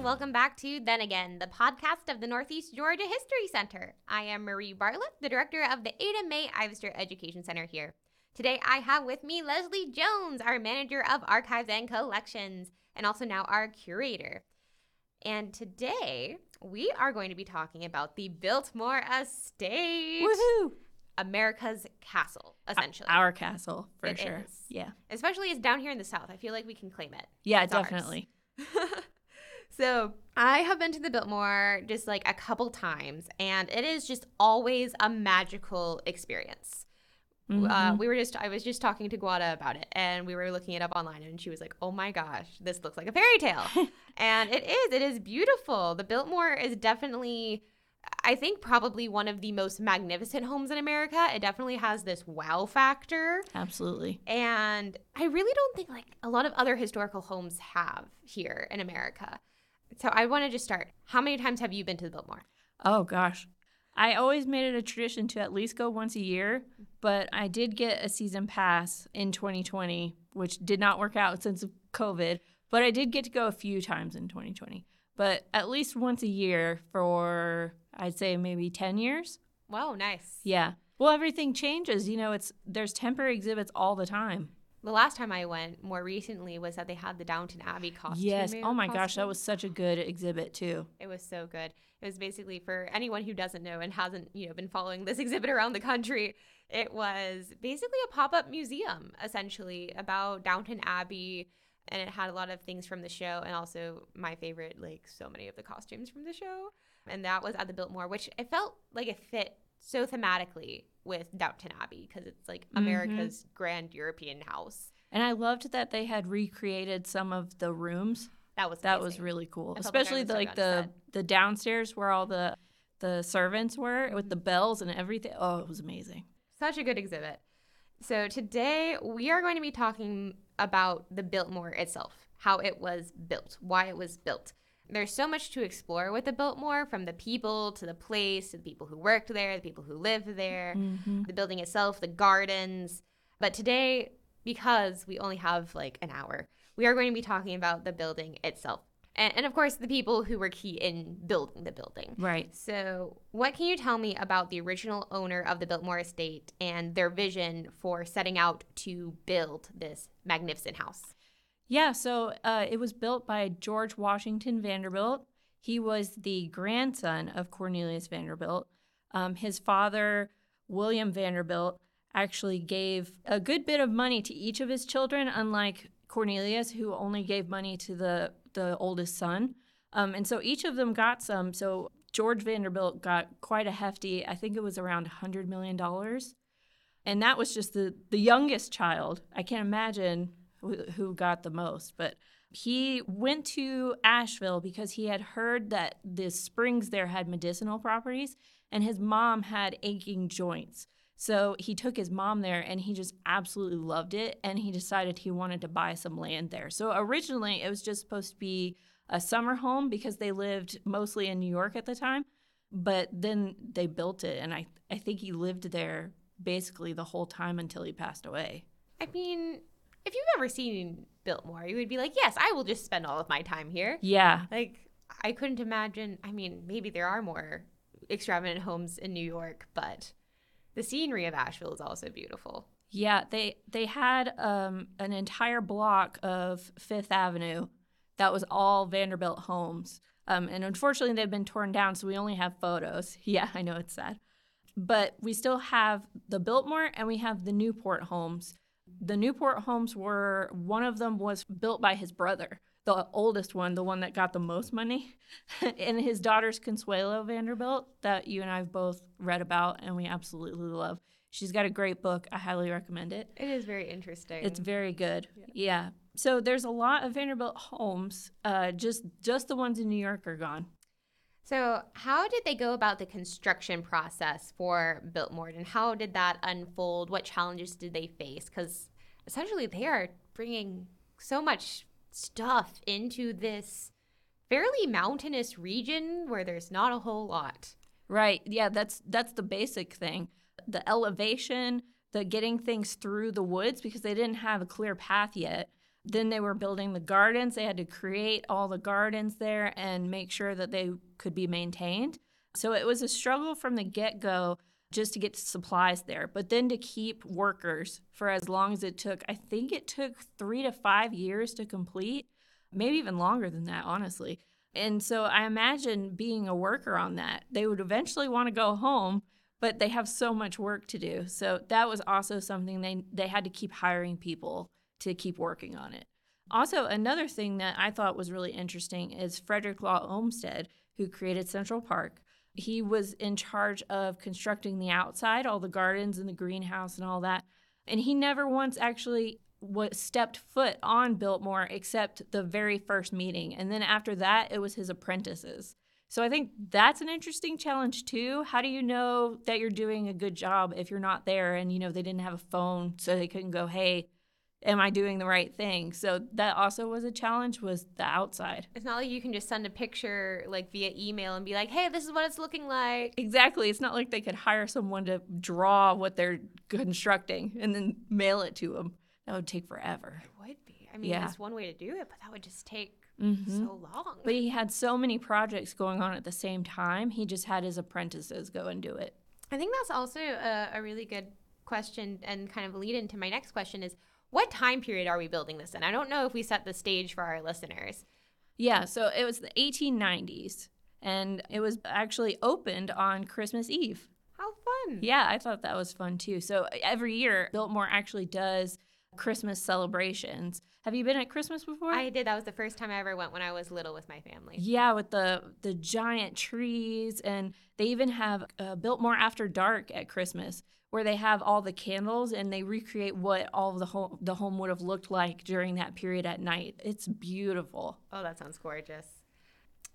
and welcome back to Then Again, the podcast of the Northeast Georgia History Center. I am Marie Bartlett, the director of the Ada Mae Ivester Education Center here. Today I have with me Lesley Jones, our manager of archives and collections, and also now our curator. And today we are going to be talking about the Biltmore Estate. Woohoo! America's castle, essentially. Our castle, for It sure. is. Yeah. Especially as down here in the South. I feel like we can claim it. Yeah, It's definitely. so I have been to the Biltmore just like a couple times, and it is just always a magical experience. Uh, Mhm. we were just, I was just talking to Guada about it, and we were looking it up online, and she was like, "Oh my gosh, this looks like a fairy tale," and it is. It is beautiful. The Biltmore is definitely, I think, probably one of the most magnificent homes in America. It definitely has this wow factor. Absolutely. And I really don't think like a lot of other historical homes have here in America. So I want to just start. How many times have you been to the Biltmore? Oh, gosh. I always made it a tradition to at least go once a year, but I did get a season pass in 2020, which did not work out since COVID, but I did get to go a few times in 2020. But at least once a year for, I'd say, maybe 10 years. Wow, nice. Yeah. Well, everything changes. You know, it's there's temporary exhibits all the time. The last time I went, more recently, was that they had the Downton Abbey costume. Yes. Oh my gosh, that was such a good exhibit too. It was so good. It was basically for anyone who doesn't know and hasn't, you know, been following this exhibit around the country. It was basically a pop-up museum, essentially, about Downton Abbey, and it had a lot of things from the show, and also my favorite, like so many of the costumes from the show. And that was at the Biltmore, which it felt like it fit so thematically with Downton Abbey because it's like mm-hmm. America's grand European house. And I loved that they had recreated some of the rooms. That was That was really cool, especially the, like the set. the downstairs where all the the servants were with the mm-hmm. bells and everything. Oh, it was amazing. Such a good exhibit. So today we are going to be talking about the Biltmore itself, how it was built, why it was built. There's so much to explore with the Biltmore, from the people to the place, to the people who worked there, the people who lived there, Mm-hmm. the building itself, the gardens. But today, because we only have like an hour, we are going to be talking about the building itself. And, and of course, the people who were key in building the building. Right. So, what can you tell me about the original owner of the Biltmore estate and their vision for setting out to build this magnificent house? Yeah. So uh, it was built by George Washington Vanderbilt. He was the grandson of Cornelius Vanderbilt. Um, his father, William Vanderbilt, actually gave a good bit of money to each of his children, unlike Cornelius, who only gave money to the, the oldest son. Um, and so each of them got some. So George Vanderbilt got quite a hefty, I think it was around $100 million. And that was just the, the youngest child. I can't imagine who, got the most, but he went to Asheville because he had heard that the springs there had medicinal properties and his mom had aching joints. So he took his mom there and he just absolutely loved it and he decided he wanted to buy some land there. So originally it was just supposed to be a summer home because they lived mostly in New York at the time, but then they built it and I I think he lived there basically the whole time until he passed away. I mean, if you've ever seen Biltmore, you would be like, yes, I will just spend all of my time here. Yeah. Like, I couldn't imagine. I mean, maybe there are more extravagant homes in New York, but the scenery of Asheville is also beautiful. Yeah, they they had um, an entire block of Fifth Avenue that was all Vanderbilt homes, um, and unfortunately they've been torn down, so we only have photos. Yeah, I know it's sad, but we still have the Biltmore and we have the Newport homes. The Newport homes were one of them was built by his brother, the oldest one, the one that got the most money, and his daughter's Consuelo Vanderbilt that you and I've both read about and we absolutely love. She's got a great book. I highly recommend it. It is very interesting. It's very good. Yeah. So there's a lot of Vanderbilt homes. Uh, just just the ones in New York are gone. So, how did they go about the construction process for Biltmore, and how did that unfold? What challenges did they face? Because essentially, they are bringing so much stuff into this fairly mountainous region where there's not a whole lot. Right. Yeah, that's that's the basic thing. The elevation, the getting things through the woods because they didn't have a clear path yet. Then they were building the gardens. They had to create all the gardens there and make sure that they could be maintained. So it was a struggle from the get go just to get supplies there, but then to keep workers for as long as it took. I think it took three to five years to complete, maybe even longer than that, honestly. And so I imagine being a worker on that, they would eventually want to go home, but they have so much work to do. So that was also something they, they had to keep hiring people to keep working on it. Also, another thing that I thought was really interesting is Frederick Law Olmsted, who created Central Park. He was in charge of constructing the outside, all the gardens and the greenhouse and all that. And he never once actually was stepped foot on Biltmore except the very first meeting. And then after that, it was his apprentices. So I think that's an interesting challenge too. How do you know that you're doing a good job if you're not there and you know they didn't have a phone so they couldn't go, "Hey, am I doing the right thing?" So that also was a challenge was the outside. It's not like you can just send a picture like via email and be like, "Hey, this is what it's looking like." Exactly. It's not like they could hire someone to draw what they're constructing and then mail it to them. That would take forever. It would be. I mean, Yeah. it's one way to do it, but that would just take Mhm. so long. But he had so many projects going on at the same time, he just had his apprentices go and do it. I think that's also a, a really good question and kind of lead into my next question is what time period are we building this in? I don't know if we set the stage for our listeners. Yeah, so it was the 1890s, and it was actually opened on Christmas Eve. How fun. Yeah, I thought that was fun too. So every year, Biltmore actually does Christmas celebrations. Have you been at Christmas before? I did. That was the first time I ever went when I was little with my family. Yeah, with the the giant trees, and they even have uh, Biltmore After Dark at Christmas, where they have all the candles and they recreate what all of the home the home would have looked like during that period at night. It's beautiful. Oh, that sounds gorgeous.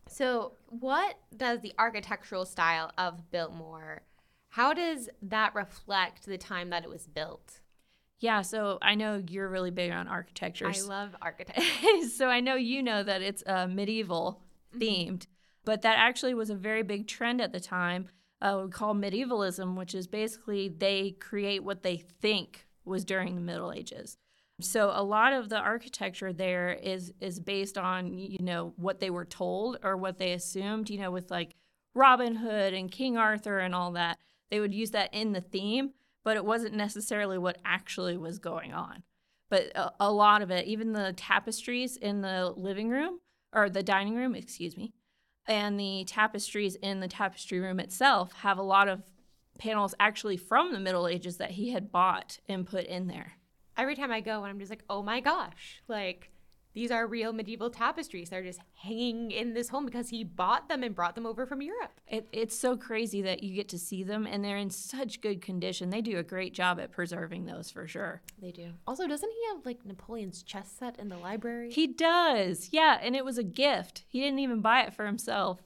So, what does the architectural style of Biltmore? How does that reflect the time that it was built? Yeah, so I know you're really big on architecture. I love architecture. so I know you know that it's uh, medieval themed, but that actually was a very big trend at the time. Uh, we call medievalism, which is basically they create what they think was during the Middle Ages. So a lot of the architecture there is is based on you know what they were told or what they assumed. You know, with like Robin Hood and King Arthur and all that, they would use that in the theme, but it wasn't necessarily what actually was going on but a, a lot of it, even the tapestries in the living room or the dining room, excuse me, and the tapestries in the tapestry room itself have a lot of panels actually from the Middle Ages that he had bought and put in there. Every time I go, and I'm just like, oh my gosh, like these are real medieval tapestries. They're just hanging in this home because he bought them and brought them over from Europe. It, it's so crazy that you get to see them and they're in such good condition. They do a great job at preserving those for sure. They do. Also, doesn't he have like Napoleon's chess set in the library? He does. Yeah, and it was a gift. He didn't even buy it for himself.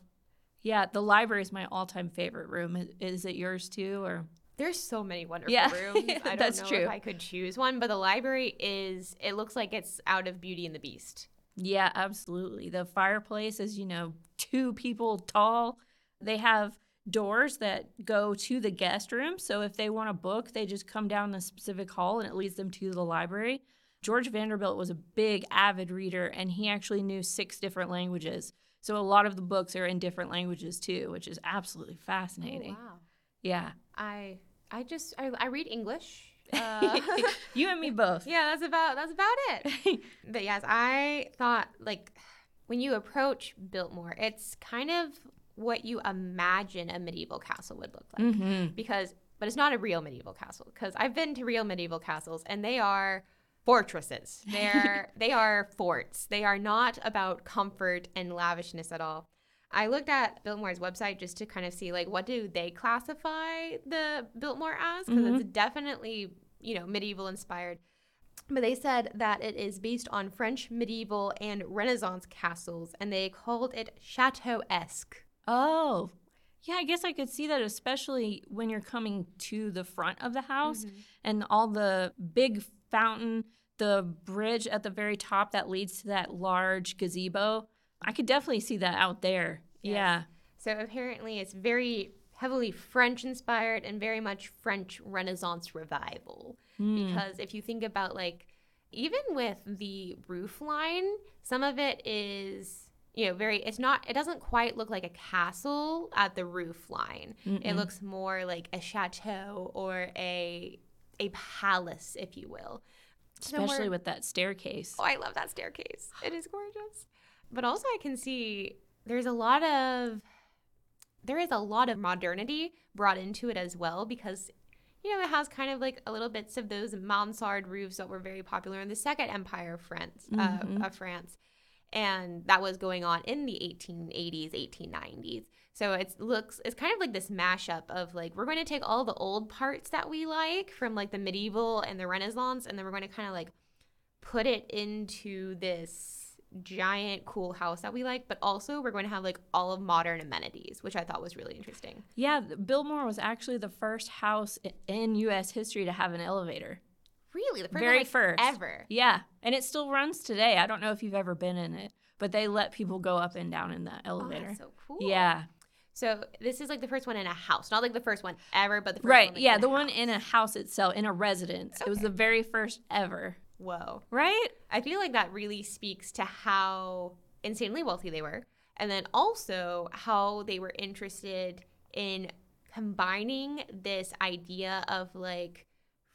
Yeah, the library is my all-time favorite room. Is, is it yours too or There's so many wonderful Yeah, rooms. I don't that's know true. if I could choose one, but the library is. It looks like it's out of Beauty and the Beast. Yeah, absolutely. The fireplace is, you know, two people tall. They have doors that go to the guest room. So if they want a book, they just come down the specific hall and it leads them to the library. George Vanderbilt was a big avid reader and he actually knew six different languages. So a lot of the books are in different languages too, which is absolutely oh, fascinating. Oh, wow. Yeah. I I just I, I read English. Uh, you and me both. yeah, that's about that's about it. But yes, I thought like when you approach Biltmore, it's kind of what you imagine a medieval castle would look like. hmm Because but it's not a real medieval castle because I've been to real medieval castles and they are fortresses. They're they are forts. They are not about comfort and lavishness at all. I looked at Biltmore's website just to kind of see like what do they classify the Biltmore as because mm-hmm. it's definitely you know medieval inspired. But they said that it is based on French medieval and Renaissance castles, and they called it chateau-esque. Oh, yeah, I guess I could see that, especially when you're coming to the front of the house mm-hmm. and all the big fountain, the bridge at the very top that leads to that large gazebo. I could definitely see that out there. Yes. Yeah. So apparently, it's very heavily French inspired and very much French Renaissance revival. Hmm. Because if you think about like even with the roof line, some of it is you know very it's not it doesn't quite look like a castle at the roof line. It Mm-mm. looks more like a chateau or a a palace, if you will. especially somewhere- with that staircase. Oh, I love that staircase. It is gorgeous. But also I can see there's a lot of there is a lot of modernity brought into it as well because you know, it has kind of like a little bits of those mansard roofs that were very popular in the Second Empire of France, Mhm. uh, of France, and that was going on in the 1880s, 1890s. So it looks it's kind of like this mashup of like we're going to take all the old parts that we like from like the medieval and the Renaissance, and then we're going to kind of like put it into this giant cool house that we like, but also we're going to have like all of modern amenities, which I thought was really interesting. Yeah, Biltmore was actually the first house in U.S. history to have an elevator. Really, the first Very one, like, first. ever. Yeah, and it still runs today. I don't know if you've ever been in it, but they let people go up and down in that Oh, elevator. that's so cool. Yeah, So this is like the first one in a house, not like the first one ever, but the first right. One, like, yeah, the one house. in a house itself, in a residence. It was the very first ever. Whoa. Right? I feel like that really speaks to how insanely wealthy they were, and then also how they were interested in combining this idea of like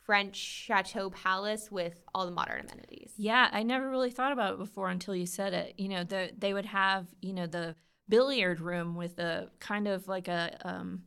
French chateau palace with all the modern amenities. Yeah, I never really thought about it before until you said it. You know, the they would have you know the billiard room with a kind of like a um,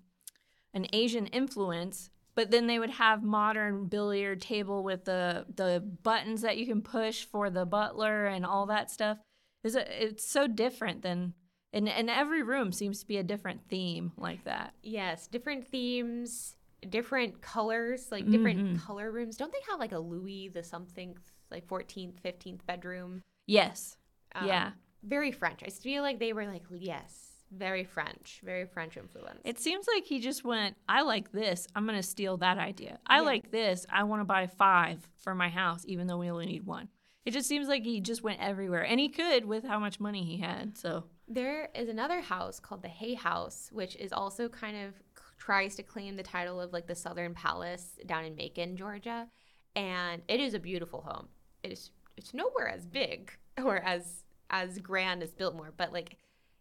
an Asian influence, but then they would have modern billiard table with the the buttons that you can push for the butler and all that stuff. Is it's so different than and and every room seems to be a different theme like that. Yes, different themes, different colors, like different Mhm. color rooms. Don't they have like a Louis the something, like 14th, 15th bedroom? Yes. Um, yeah. Very French. I feel like they were like, yes, very French, very French influence. It seems like he just went, I like this. I'm going to steal that idea. I Yeah. like this. I want to buy five for my house, even though we only need one. It just seems like he just went everywhere. And he could with how much money he had. So, There is another house called the Hay House, which is also kind of tries to claim the title of like the Southern Palace down in Macon, Georgia, and it is a beautiful home. It is it's nowhere as big or as as grand as Biltmore, but like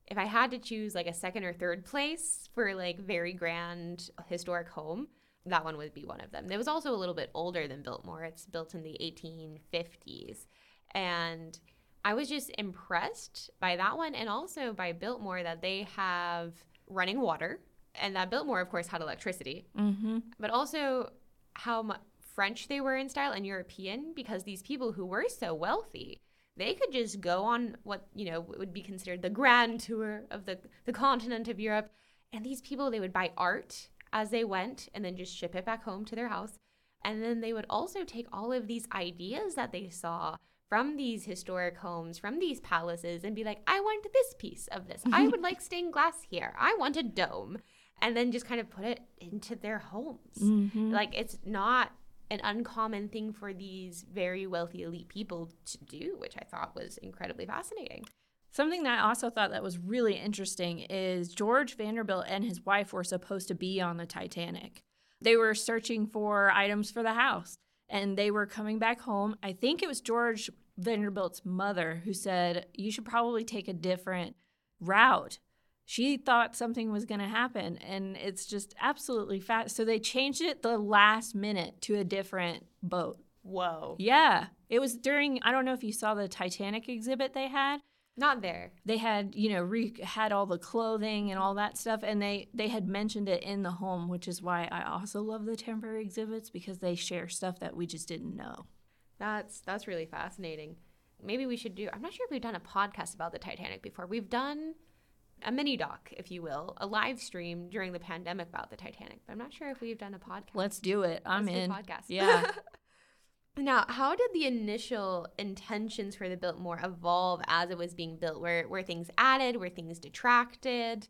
if I had to choose like a second or third place for like very grand historic home, that one would be one of them. It was also a little bit older than Biltmore. It's built in the 1850s. And I was just impressed by that one and also by Biltmore that they have running water and that Biltmore of course had electricity, mm-hmm. but also how mu French they were in style and European because these people who were so wealthy, they could just go on what, you know, would be considered the grand tour of the the continent of Europe and these people they would buy art as they went and then just ship it back home to their house. And then they would also take all of these ideas that they saw from these historic homes, from these palaces, and be like, I want this piece of this. I would like stained glass here. I want a dome. And then just kind of put it into their homes. Mm-hmm. Like, it's not an uncommon thing for these very wealthy elite people to do, which I thought was incredibly fascinating. Something that I also thought that was really interesting is George Vanderbilt and his wife were supposed to be on the Titanic. They were searching for items for the house and they were coming back home. I think it was George Vanderbilt's mother who said, You should probably take a different route. She thought something was going to happen and it's just absolutely fast. So they changed it the last minute to a different boat. Whoa. Yeah. It was during, I don't know if you saw the Titanic exhibit they had Not there. they had you know re- had all the clothing and all that stuff and they they had mentioned it in the home which is why i also love the temporary exhibits because they share stuff that we just didn't know That's that's really fascinating. Maybe we should do. I'm not sure if we've done a podcast about the Titanic before. We've done a mini doc, if you will, a live stream during the pandemic about the Titanic. But I'm not sure if we've done a podcast. let's do it i'm Let's in podcast. yeah now, how did the initial intentions for the Biltmore evolve as it was being built? Were were things added? Were things detracted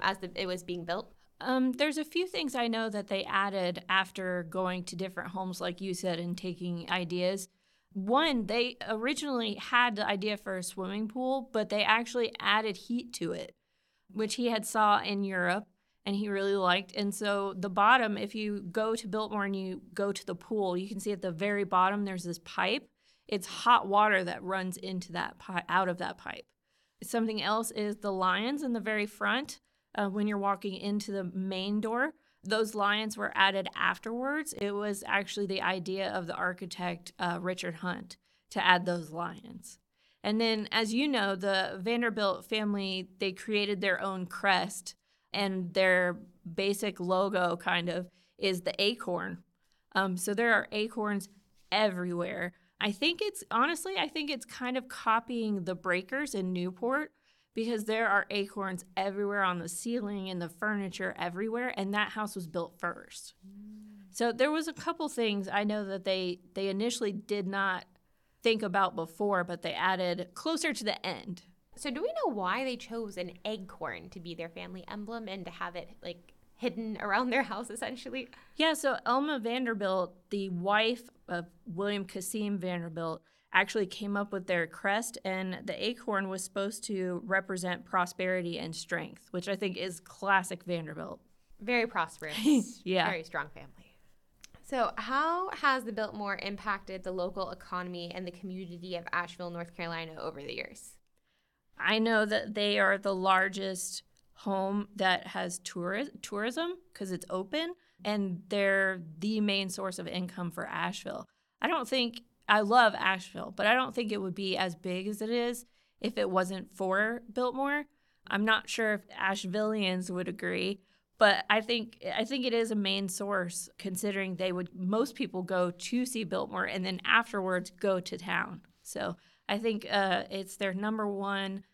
as the, it was being built? um, there's a few things i know that they added after going to different homes like you said and taking ideas one they originally had the idea for a swimming pool but they actually added heat to it which he had saw in Europe and he really liked. And so the bottom, if you go to Biltmore and you go to the pool, you can see at the very bottom there's this pipe It's hot water that runs into that pipe, out of that pipe. Something else is the lions in the very front uh, when you're walking into the main door. Those lions were added afterwards. It was actually the idea of the architect uh, Richard Hunt to add those lions. And then, as you know, the Vanderbilt family, they created their own crest, and their basic logo kind of is the acorn. Um, so there are acorns everywhere. I think it's honestly, I think it's kind of copying the breakers in Newport because there are acorns everywhere on the ceiling and the furniture everywhere, and that house was built first. So there was a couple things I know that they they initially did not think about before, but they added closer to the end. So do we know why they chose an acorn to be their family emblem and to have it like hidden around their house essentially? Yeah, so Alva Vanderbilt, the wife of William Kissam Vanderbilt, actually came up with their crest, and the acorn was supposed to represent prosperity and strength, which I think is classic Vanderbilt. Very prosperous. yeah. Very strong family. So, how has the Biltmore impacted the local economy and the community of Asheville, North Carolina over the years? I know that they are the largest home that has tour- tourism because it's open and they're the main source of income for Asheville. I don't think I love Asheville, but I don't think it would be as big as it is if it wasn't for Biltmore. I'm not sure if Ashevilleans would agree, but I think I think it is a main source considering they would most people go to see Biltmore and then afterwards go to town. So I think uh, it's their number one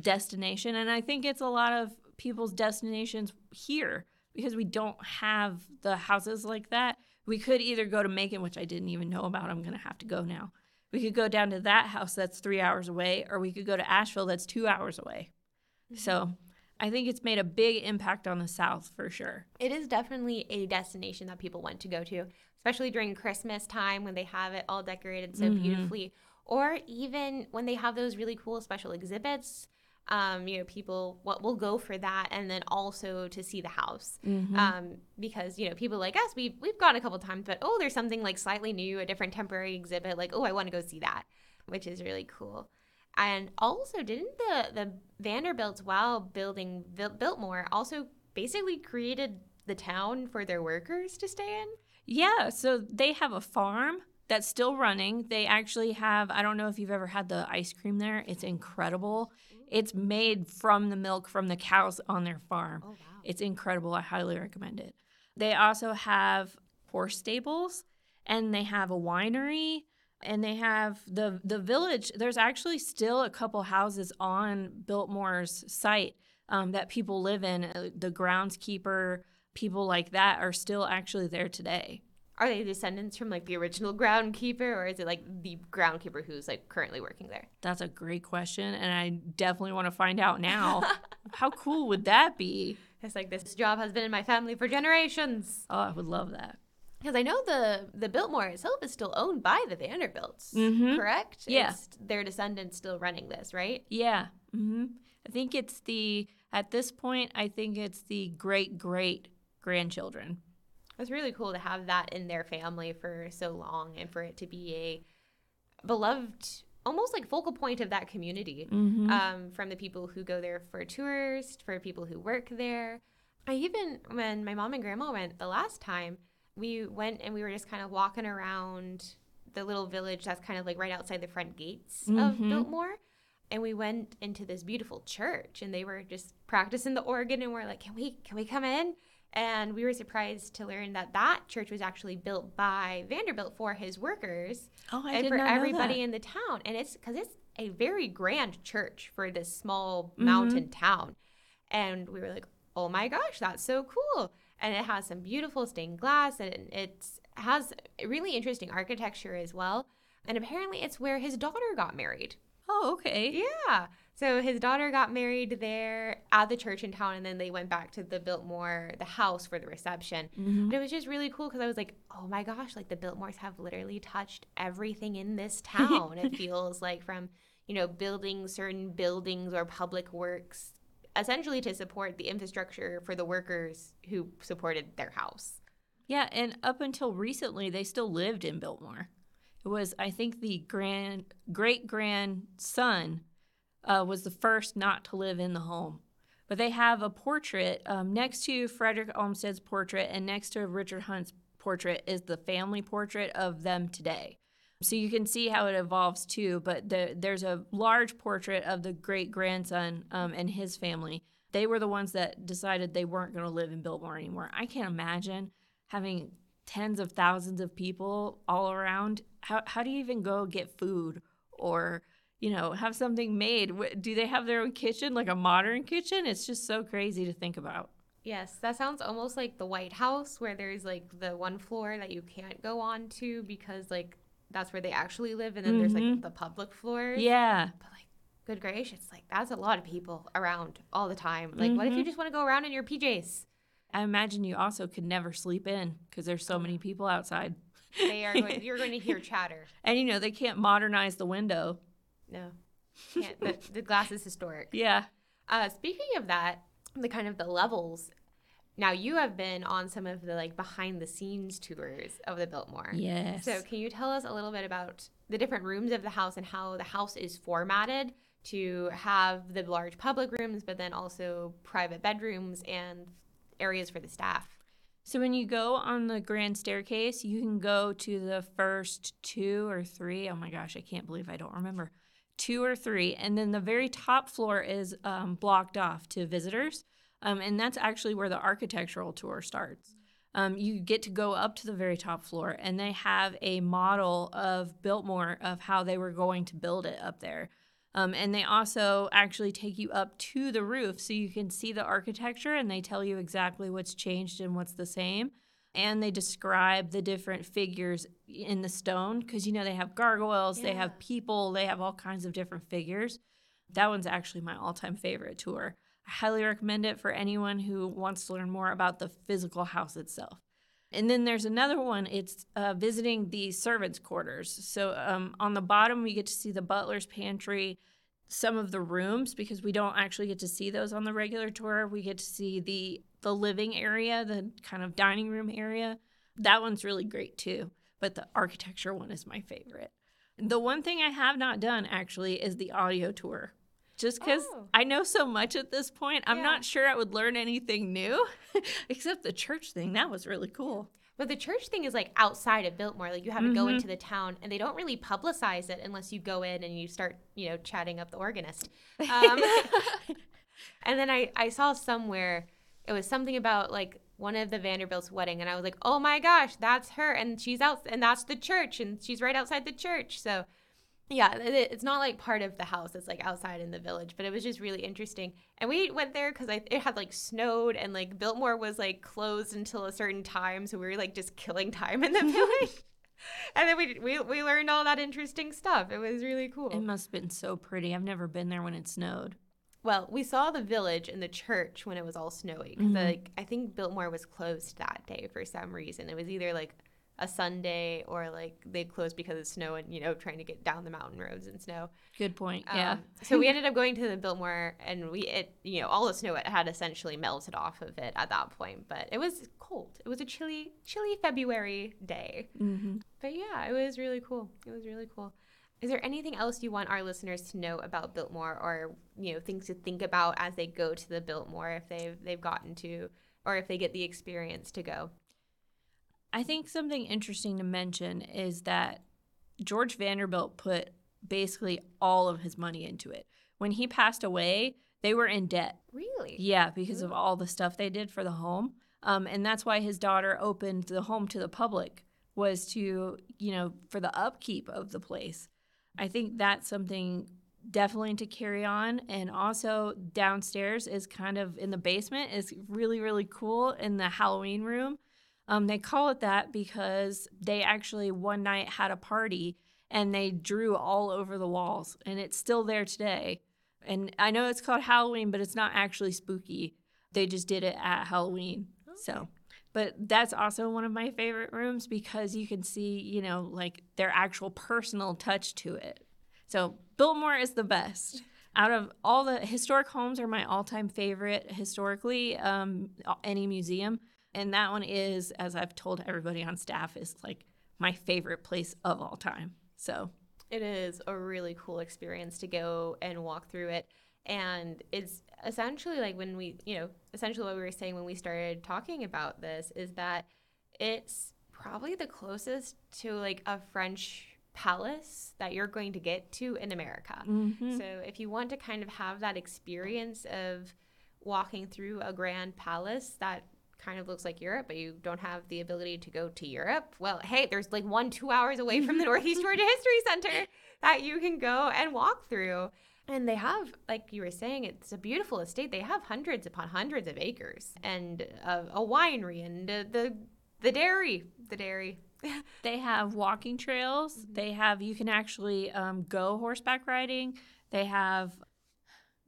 destination, and I think it's a lot of people's destinations here because we don't have the houses like that. We could either go to Macon, which I didn't even know about. I'm to have to go now. We could go down to that house that's three hours away, or we could go to Asheville that's two hours away. Mm-hmm. So I think it's made a big impact on the South for sure. It is definitely a destination that people want to go to, especially during Christmas time when they have it all decorated so mm-hmm. beautifully, or even when they have those really cool special exhibits um, you know, people what will go for that, and then also to see the house, mm-hmm. um, because you know, people like us, we've we've gone a couple times, but oh, there's something like slightly new, a different temporary exhibit, like oh, I want to go see that, which is really cool. And also, didn't the the Vanderbilts, while building Biltmore, also basically created the town for their workers to stay in? Yeah, so they have a farm that's still running. They actually have, I don't know if you've ever had the ice cream there. It's incredible. Mm. It's made from the milk from the cows on their farm. Oh, wow. It's incredible. I highly recommend it. They also have horse stables and they have a winery and they have the the village. There's actually still a couple houses on Biltmore's site um, that people live in. Uh, the groundskeeper, people like that, are still actually there today. Are they descendants from like the original groundkeeper or is it like the groundkeeper who's like currently working there? That's a great question and i definitely want to find out now. How cool would that be? It's like this job has been in my family for generations. Oh i would love that because I know the the Biltmore itself is still owned by the Vanderbilts, mm-hmm. correct? Yeah, it's their descendants still running this, right? Yeah. Mm-hmm. I think it's the at this point. I think it's the great great grandchildren it's really cool to have that in their family for so long and for it to be a beloved almost like focal point of that community mm-hmm. um, from the people who go there for tours for people who work there i even when my mom and grandma went the last time we went and we were just kind of walking around the little village that's kind of like right outside the front gates mm-hmm. of biltmore and we went into this beautiful church and they were just practicing the organ and we're like can we can we come in and we were surprised to learn that that church was actually built by Vanderbilt for his workers oh, I and for everybody in the town. And it's because it's a very grand church for this small mm-hmm. mountain mm-hmm. town. And we were like, oh my gosh, that's so cool. And it has some beautiful stained glass and it has really interesting architecture as well. And apparently, it's where his daughter got married. Oh, okay. Yeah. So his daughter got married there at the church in town, and then they went back to the Biltmore, the house for the reception. Mm-hmm. But it was just really cool because I was like, oh my gosh, like the Biltmores have literally touched everything in this town. it feels like from, you know, building certain buildings or public works, essentially to support the infrastructure for the workers who supported their house. Yeah, and up until recently, they still lived in Biltmore. It was, I think, the grand great grandson uh, was the first not to live in the home. But they have a portrait um, next to Frederick Olmsted's portrait, and next to Richard Hunt's portrait is the family portrait of them today. So you can see how it evolves too. But the, there's a large portrait of the great grandson um, and his family. They were the ones that decided they weren't going to live in Biltmore anymore. I can't imagine having tens of thousands of people all around. How, how do you even go get food or, you know, have something made? Do they have their own kitchen, like a modern kitchen? It's just so crazy to think about. Yes, that sounds almost like the White House, where there's like the one floor that you can't go on to because like that's where they actually live, and then mm-hmm. there's like mm-hmm. the public floors. Yeah. But like, good gracious, like that's a lot of people around all the time. Like, mm-hmm. what if you mm-hmm. just want to go around in your PJs? I imagine you also could never sleep in because there's so many people outside. They are. Going, you're going to hear chatter. and you know they can't modernize the window. No, can't. the, the glass is historic. Yeah. Uh, speaking of that, the kind of the levels now you have been on some of the like behind the scenes tours of the Biltmore. Yes. So can you tell us a little bit about the different rooms of the house and how the house is formatted to have the large public rooms, but then also private bedrooms and areas for the staff? So when you go on the grand staircase, you can go to the first two or three. Oh my gosh, I can't believe I don't remember. Two or three, and then the very top floor is um, blocked off to visitors. Um, and that's actually where the architectural tour starts. Um, you get to go up to the very top floor, and they have a model of Biltmore of how they were going to build it up there. Um, and they also actually take you up to the roof so you can see the architecture and they tell you exactly what's changed and what's the same. And they describe the different figures in the stone because, you know, they have gargoyles, yeah. they have people, they have all kinds of different figures. That one's actually my all time favorite tour. I highly recommend it for anyone who wants to learn more about the physical house itself. And then there's another one. It's uh, visiting the servants' quarters. So um, on the bottom, we get to see the butler's pantry, some of the rooms because we don't actually get to see those on the regular tour. We get to see the the living area, the kind of dining room area. That one's really great too. But the architecture one is my favorite. The one thing I have not done actually is the audio tour just because oh. I know so much at this point. I'm yeah. not sure I would learn anything new, except the church thing. That was really cool. But the church thing is like outside of Biltmore. Like you have to mm-hmm. go into the town, and they don't really publicize it unless you go in and you start, you know, chatting up the organist. Um, and then I I saw somewhere it was something about like one of the Vanderbilt's wedding, and I was like, oh my gosh, that's her, and she's out, and that's the church, and she's right outside the church. So yeah, it's not like part of the house. It's like outside in the village, but it was just really interesting. And we went there because it had like snowed and like Biltmore was like closed until a certain time, so we were like just killing time in the village. and then we, we we learned all that interesting stuff. It was really cool. It must have been so pretty. I've never been there when it snowed. Well, we saw the village and the church when it was all snowy. Because mm-hmm. like I think Biltmore was closed that day for some reason. It was either like a Sunday or like they closed because of snow and you know trying to get down the mountain roads and snow. Good point. Um, yeah. so we ended up going to the Biltmore and we it you know all the snow had essentially melted off of it at that point, but it was cold. It was a chilly chilly February day. Mm-hmm. But yeah, it was really cool. It was really cool. Is there anything else you want our listeners to know about Biltmore or you know things to think about as they go to the Biltmore if they've they've gotten to or if they get the experience to go? I think something interesting to mention is that George Vanderbilt put basically all of his money into it. When he passed away, they were in debt. Really? Yeah, because Ooh. of all the stuff they did for the home. Um, and that's why his daughter opened the home to the public was to, you know, for the upkeep of the place. I think that's something definitely to carry on. And also downstairs is kind of in the basement is really, really cool in the Halloween room. Um, they call it that because they actually one night had a party and they drew all over the walls, and it's still there today. And I know it's called Halloween, but it's not actually spooky. They just did it at Halloween. Okay. So, but that's also one of my favorite rooms because you can see, you know, like their actual personal touch to it. So, Biltmore is the best. Out of all the historic homes, are my all-time favorite historically. Um, any museum, and that one is, as I've told everybody on staff, is like my favorite place of all time. So it is a really cool experience to go and walk through it. And it's essentially like when we, you know, essentially what we were saying when we started talking about this is that it's probably the closest to like a French palace that you're going to get to in America. Mm-hmm. So if you want to kind of have that experience of walking through a grand palace that kind of looks like Europe, but you don't have the ability to go to Europe, well, hey, there's like one, two hours away from the Northeast Georgia History Center that you can go and walk through. And they have, like you were saying, it's a beautiful estate. They have hundreds upon hundreds of acres and a, a winery and uh, the the dairy, the dairy. they have walking trails. Mm-hmm. They have you can actually um, go horseback riding. They have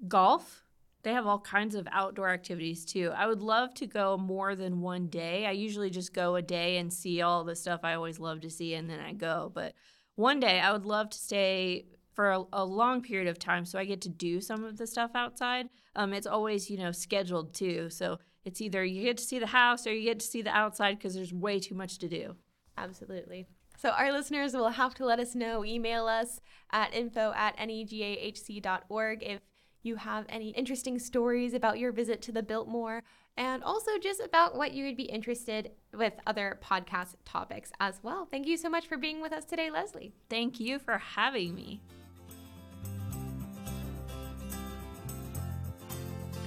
golf. They have all kinds of outdoor activities too. I would love to go more than one day. I usually just go a day and see all the stuff I always love to see, and then I go. But one day I would love to stay for a, a, long period of time so I get to do some of the stuff outside. Um, it's always, you know, scheduled too. So it's either you get to see the house or you get to see the outside because there's way too much to do. Absolutely. So our listeners will have to let us know, email us at info at negahc.org if you have any interesting stories about your visit to the Biltmore and also just about what you would be interested with other podcast topics as well. Thank you so much for being with us today, Lesley. Thank you for having me.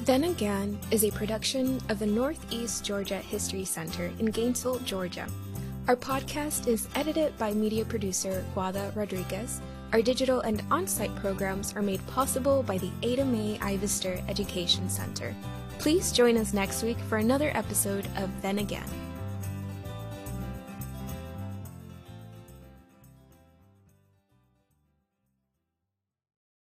Then Again is a production of the Northeast Georgia History Center in Gainesville, Georgia. Our podcast is edited by media producer Guada Rodriguez. Our digital and on site programs are made possible by the Ada Mae Ivester Education Center. Please join us next week for another episode of Then Again.